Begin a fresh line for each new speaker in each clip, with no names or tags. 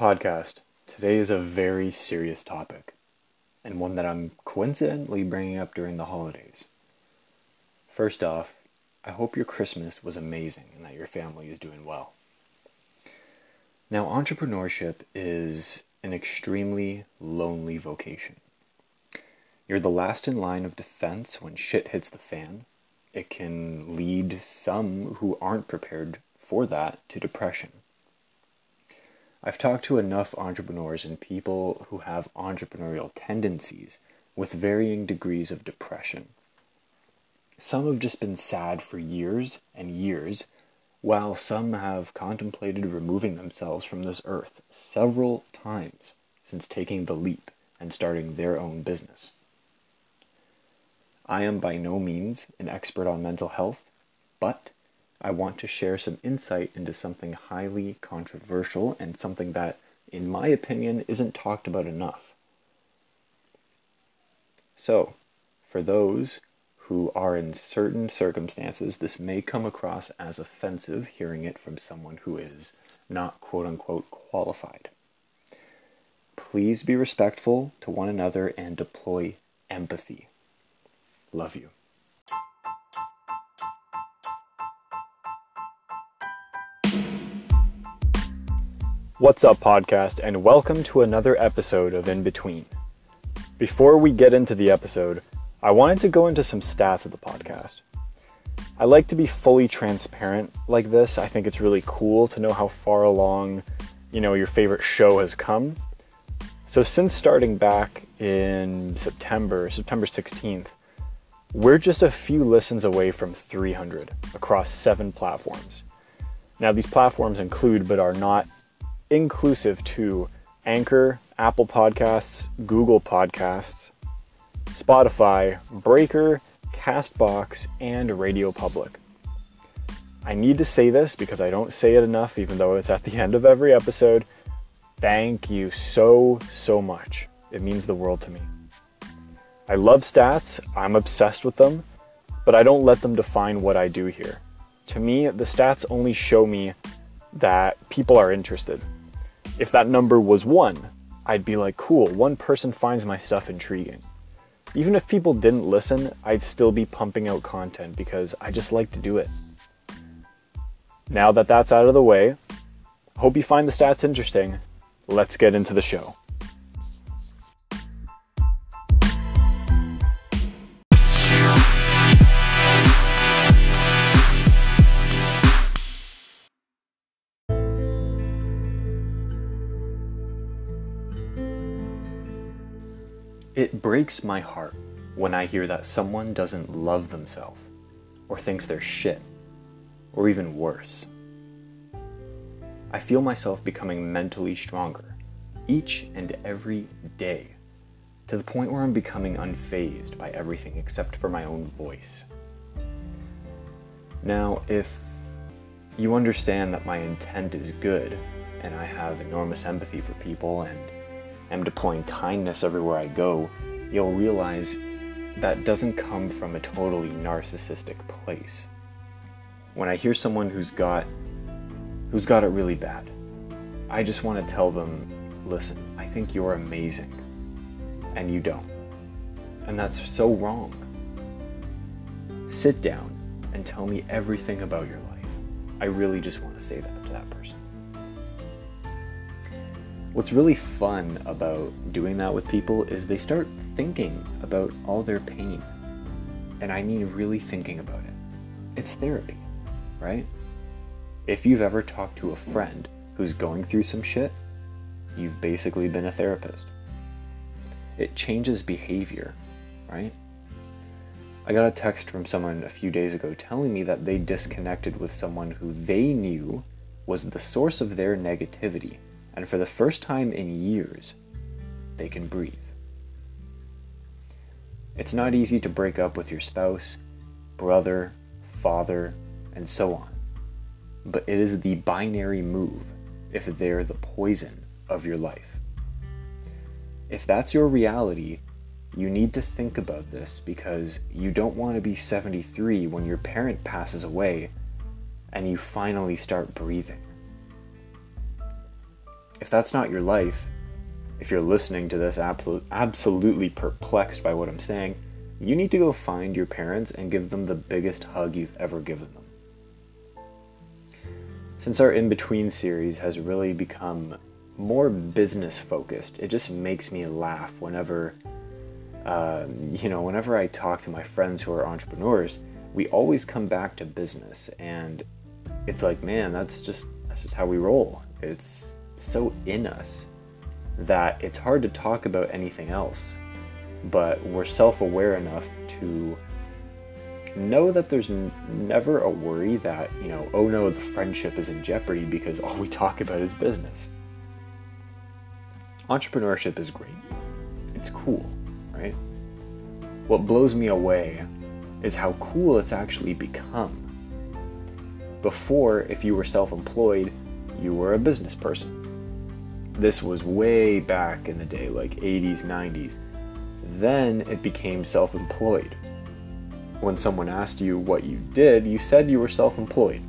podcast. Today is a very serious topic, and one that I'm coincidentally bringing up during the holidays. First off, I hope your Christmas was amazing and that your family is doing well. Now, entrepreneurship is an extremely lonely vocation. You're the last in line of defense when shit hits the fan. It can lead some who aren't prepared for that to depression. I've talked to enough entrepreneurs and people who have entrepreneurial tendencies with varying degrees of depression. Some have just been sad for years and years, while some have contemplated removing themselves from this earth several times since taking the leap and starting their own business. I am by no means an expert on mental health, but I want to share some insight into something highly controversial and something that, in my opinion, isn't talked about enough. So, for those who are in certain circumstances, this may come across as offensive hearing it from someone who is not quote unquote qualified. Please be respectful to one another and deploy empathy. Love you. What's up, podcast, and welcome to another episode of In Between. Before we get into the episode, I wanted to go into some stats of the podcast. I like to be fully transparent like this. I think it's really cool to know how far along, you know, your favorite show has come. So since starting back in September, September 16th, we're just a few listens away from 300 across seven platforms. Now, these platforms include but are not inclusive to Anchor, Apple Podcasts, Google Podcasts, Spotify, Breaker, Castbox, and Radio Public. I need to say this because I don't say it enough, even though it's at the end of every episode. Thank you so, so much. It means the world to me. I love stats, I'm obsessed with them, but I don't let them define what I do here. To me, the stats only show me that people are interested if that number was one, I'd be like, cool, one person finds my stuff intriguing. Even if people didn't listen, I'd still be pumping out content because I just like to do it. Now that that's out of the way, hope you find the stats interesting. Let's get into the show. It breaks my heart when I hear that someone doesn't love themselves, or thinks they're shit, or even worse. I feel myself becoming mentally stronger each and every day, to the point where I'm becoming unfazed by everything except for my own voice. Now, if you understand that my intent is good, and I have enormous empathy for people and am deploying kindness everywhere I go, you'll realize that doesn't come from a totally narcissistic place. When I hear someone who's got who's got it really bad, I just want to tell them, listen, I think you're amazing. And you don't. And that's so wrong. Sit down and tell me everything about your life. I really just want to say that to that person. What's really fun about doing that with people is they start thinking about all their pain. And I mean, really thinking about it. It's therapy, right? If you've ever talked to a friend who's going through some shit, you've basically been a therapist. It changes behavior, right? I got a text from someone a few days ago telling me that they disconnected with someone who they knew was the source of their negativity and for the first time in years, they can breathe. It's not easy to break up with your spouse, brother, father, and so on, but it is the binary move if they're the poison of your life. If that's your reality, you need to think about this because you don't want to be 73 when your parent passes away and you finally start breathing. If that's not your life, if you're listening to this absolutely perplexed by what I'm saying, you need to go find your parents and give them the biggest hug you've ever given them. Since our in between series has really become more business focused, it just makes me laugh whenever, uh, you know, whenever I talk to my friends who are entrepreneurs. We always come back to business, and it's like, man, that's just that's just how we roll. It's so in us that it's hard to talk about anything else. But we're self aware enough to know that there's n- never a worry that, you know, oh no, the friendship is in jeopardy because all we talk about is business. Entrepreneurship is great, it's cool, right? What blows me away is how cool it's actually become. Before, if you were self employed, you were a business person this was way back in the day, like 80s, 90s. Then it became self employed. When someone asked you what you did, you said you were self employed.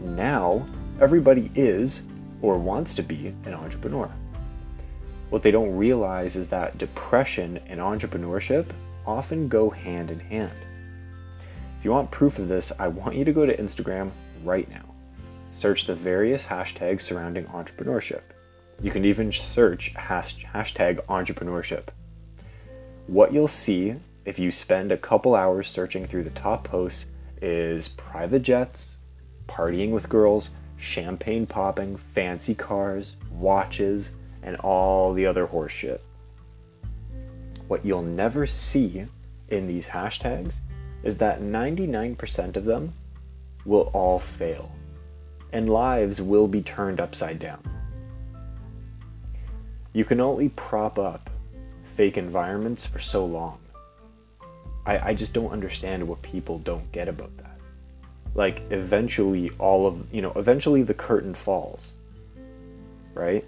Now, everybody is or wants to be an entrepreneur. What they don't realize is that depression and entrepreneurship often go hand in hand. If you want proof of this, I want you to go to Instagram right now search the various hashtags surrounding entrepreneurship. You can even search hashtag entrepreneurship. What you'll see if you spend a couple hours searching through the top posts is private jets, partying with girls, champagne popping, fancy cars, watches, and all the other horseshit. What you'll never see in these hashtags is that 99% of them will all fail and lives will be turned upside down. You can only prop up fake environments for so long. I, I just don't understand what people don't get about that. Like, eventually, all of, you know, eventually the curtain falls, right?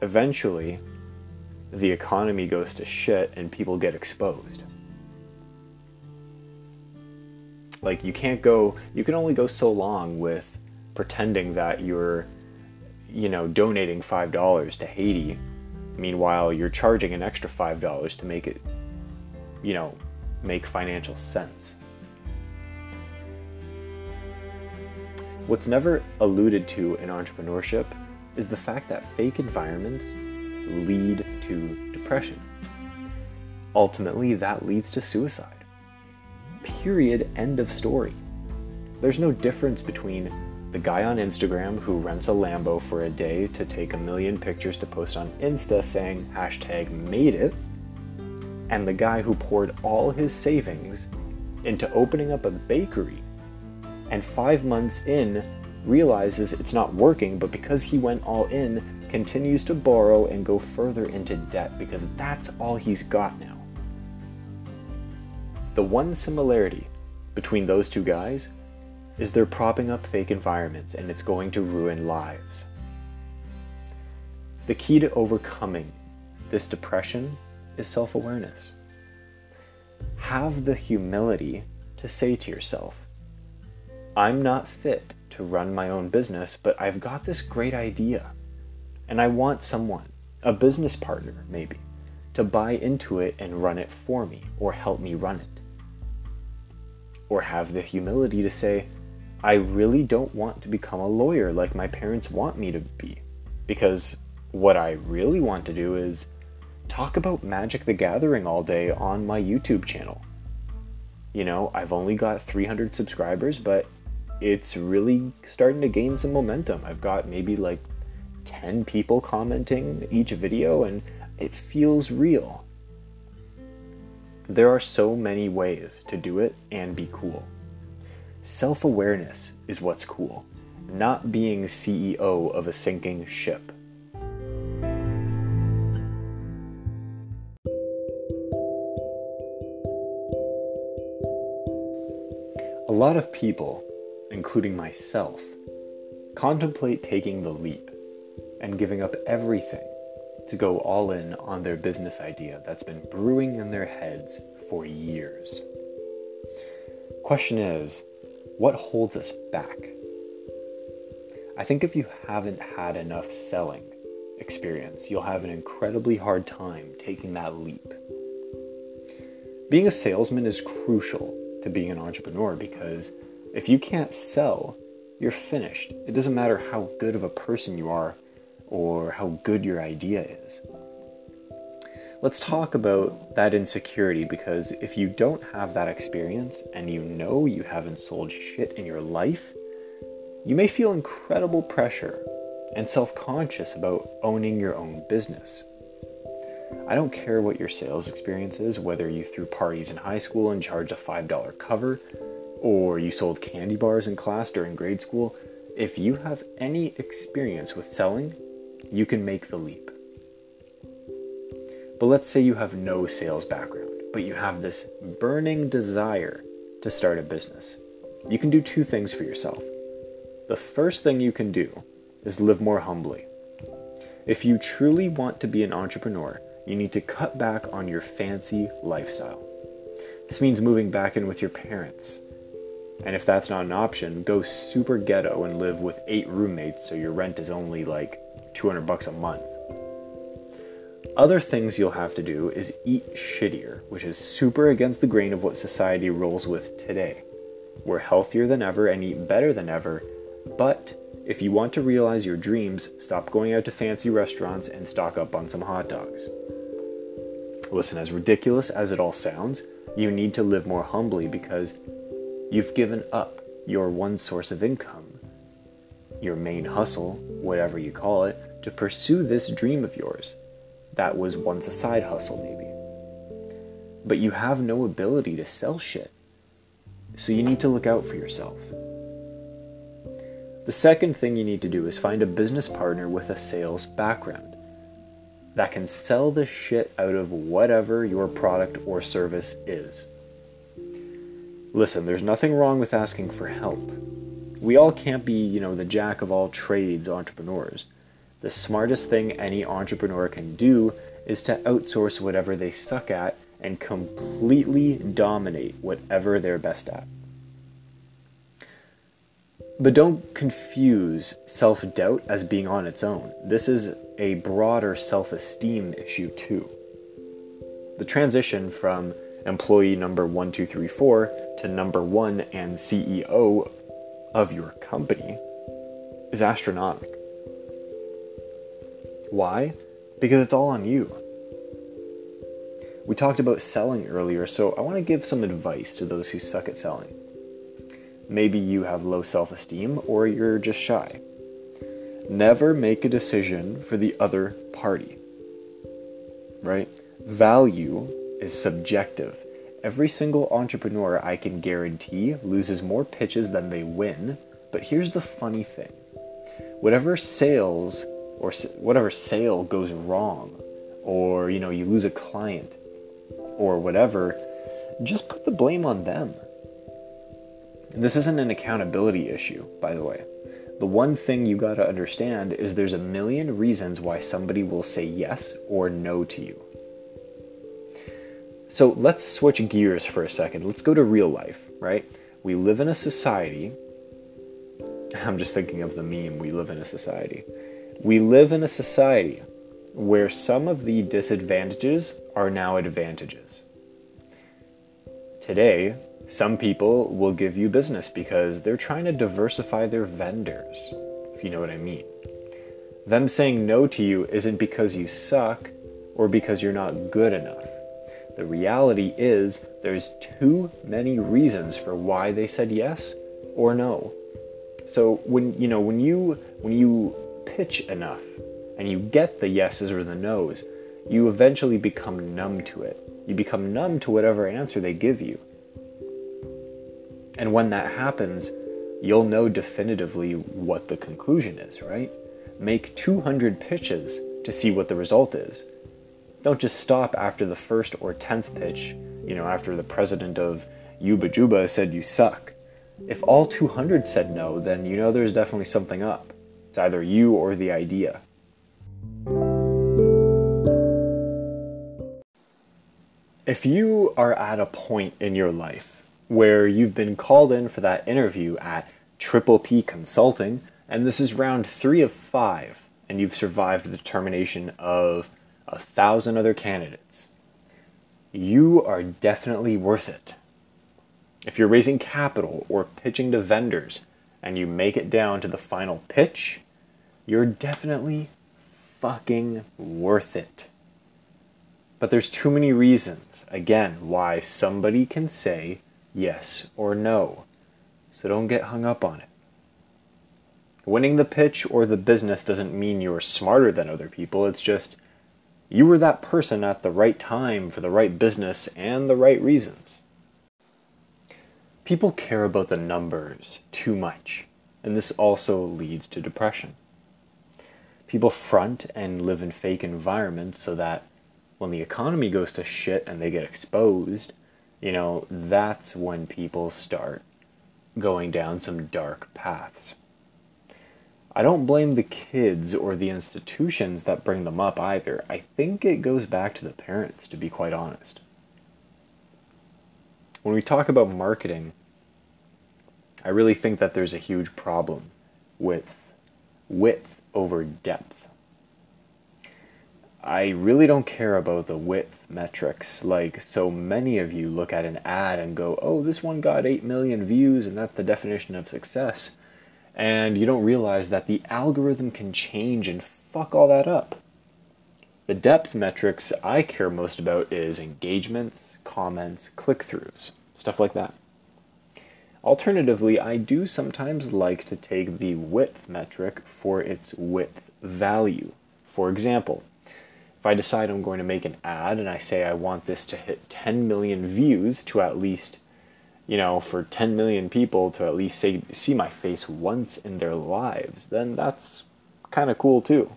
Eventually, the economy goes to shit and people get exposed. Like you can't go you can only go so long with pretending that you're you know donating $5 to Haiti meanwhile you're charging an extra $5 to make it you know make financial sense. What's never alluded to in entrepreneurship is the fact that fake environments lead to depression. Ultimately, that leads to suicide. Period. End of story. There's no difference between the guy on Instagram who rents a Lambo for a day to take a million pictures to post on Insta saying hashtag made it, and the guy who poured all his savings into opening up a bakery and five months in realizes it's not working, but because he went all in, continues to borrow and go further into debt because that's all he's got now. The one similarity between those two guys is they're propping up fake environments and it's going to ruin lives. The key to overcoming this depression is self awareness. Have the humility to say to yourself, I'm not fit to run my own business, but I've got this great idea. And I want someone, a business partner maybe, to buy into it and run it for me or help me run it or have the humility to say, I really don't want to become a lawyer like my parents want me to be. Because what I really want to do is talk about Magic the Gathering all day on my YouTube channel. You know, I've only got 300 subscribers, but it's really starting to gain some momentum. I've got maybe like 10 people commenting each video, and it feels real. There are so many ways to do it and be cool. Self awareness is what's cool, not being CEO of a sinking ship. A lot of people, including myself, contemplate taking the leap and giving up everything to go all in on their business idea that's been brewing in their heads for years. Question is, what holds us back? I think if you haven't had enough selling experience, you'll have an incredibly hard time taking that leap. Being a salesman is crucial to being an entrepreneur because if you can't sell, you're finished. It doesn't matter how good of a person you are or how good your idea is. Let's talk about that insecurity because if you don't have that experience and you know you haven't sold shit in your life, you may feel incredible pressure and self conscious about owning your own business. I don't care what your sales experience is, whether you threw parties in high school and charged a $5 cover, or you sold candy bars in class during grade school. If you have any experience with selling, you can make the leap. But let's say you have no sales background, but you have this burning desire to start a business. You can do two things for yourself. The first thing you can do is live more humbly. If you truly want to be an entrepreneur, you need to cut back on your fancy lifestyle. This means moving back in with your parents. And if that's not an option, go super ghetto and live with eight roommates so your rent is only like 200 bucks a month. Other things you'll have to do is eat shittier, which is super against the grain of what society rolls with today. We're healthier than ever and eat better than ever, but if you want to realize your dreams, stop going out to fancy restaurants and stock up on some hot dogs. Listen, as ridiculous as it all sounds, you need to live more humbly because you've given up your one source of income, your main hustle, whatever you call it, to pursue this dream of yours that was once a side hustle, maybe. But you have no ability to sell shit. So you need to look out for yourself. The second thing you need to do is find a business partner with a sales background that can sell the shit out of whatever your product or service is. Listen, there's nothing wrong with asking for help. We all can't be, you know, the jack of all trades entrepreneurs. The smartest thing any entrepreneur can do is to outsource whatever they suck at and completely dominate whatever they're best at. But don't confuse self doubt as being on its own. This is a broader self esteem issue, too. The transition from employee number 1234 to number one and CEO of your company is astronomical. Why? Because it's all on you. We talked about selling earlier, so I want to give some advice to those who suck at selling. Maybe you have low self esteem or you're just shy. Never make a decision for the other party. Right? Value is subjective. Every single entrepreneur I can guarantee loses more pitches than they win. But here's the funny thing whatever sales or whatever sale goes wrong or you know you lose a client or whatever just put the blame on them. This isn't an accountability issue by the way. The one thing you got to understand is there's a million reasons why somebody will say yes or no to you. So let's switch gears for a second. Let's go to real life right? We live in a society. I'm just thinking of the meme we live in a society we live in a society where some of the disadvantages are now advantages. Today, some people will give you business because they're trying to diversify their vendors, if you know what I mean. Them saying no to you isn't because you suck or because you're not good enough. The reality is there's too many reasons for why they said yes or no. So when you know when you when you pitch enough and you get the yeses or the nos, you eventually become numb to it. You become numb to whatever answer they give you. And when that happens, you'll know definitively what the conclusion is, right? Make 200 pitches to see what the result is. Don't just stop after the first or 10th pitch, you know, after the president of Yuba Juba said you suck. If all 200 said no, then you know there's definitely something up. It's either you or the idea. If you are at a point in your life where you've been called in for that interview at Triple P Consulting and this is round three of five, and you've survived the termination of a thousand other candidates, you are definitely worth it. If you're raising capital or pitching to vendors and you make it down to the final pitch, you're definitely fucking worth it. But there's too many reasons, again, why somebody can say yes or no. So don't get hung up on it. Winning the pitch or the business doesn't mean you're smarter than other people. It's just you were that person at the right time for the right business and the right reasons. People care about the numbers too much, and this also leads to depression. People front and live in fake environments so that when the economy goes to shit and they get exposed, you know, that's when people start going down some dark paths. I don't blame the kids or the institutions that bring them up either. I think it goes back to the parents, to be quite honest. When we talk about marketing, I really think that there's a huge problem with width over depth. I really don't care about the width metrics. Like, so many of you look at an ad and go, oh, this one got 8 million views, and that's the definition of success and you don't realize that the algorithm can change and fuck all that up. The depth metrics I care most about is engagements, comments, click throughs, stuff like that. Alternatively, I do sometimes like to take the width metric for its width value. For example, if I decide I'm going to make an ad and I say I want this to hit 10 million views to at least you know, for 10 million people to at least say, see my face once in their lives, then that's kind of cool too.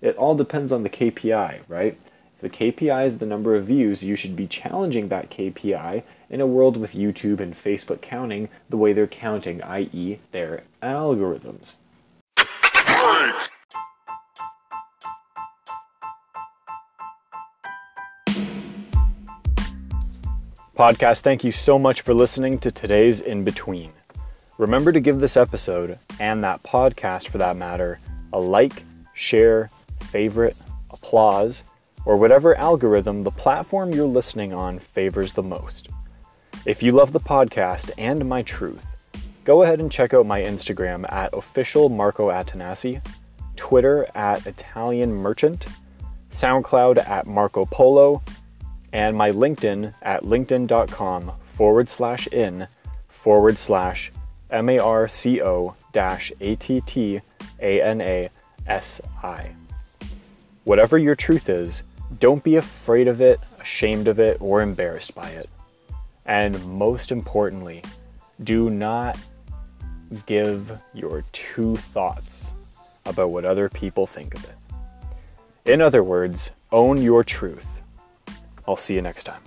It all depends on the KPI, right? The KPI is the number of views, you should be challenging that KPI in a world with YouTube and Facebook counting the way they're counting, i.e., their algorithms. Podcast, thank you so much for listening to today's In Between. Remember to give this episode, and that podcast for that matter, a like, share, favorite, applause, or whatever algorithm the platform you're listening on favors the most. If you love the podcast and my truth, go ahead and check out my Instagram at official Marco Attanasi, Twitter at Italian Merchant, SoundCloud at Marco Polo, and my LinkedIn at linkedin.com forward slash in forward slash M A R C O dash A T T A N A S I. Whatever your truth is, don't be afraid of it, ashamed of it, or embarrassed by it. And most importantly, do not give your two thoughts about what other people think of it. In other words, own your truth I'll see you next time.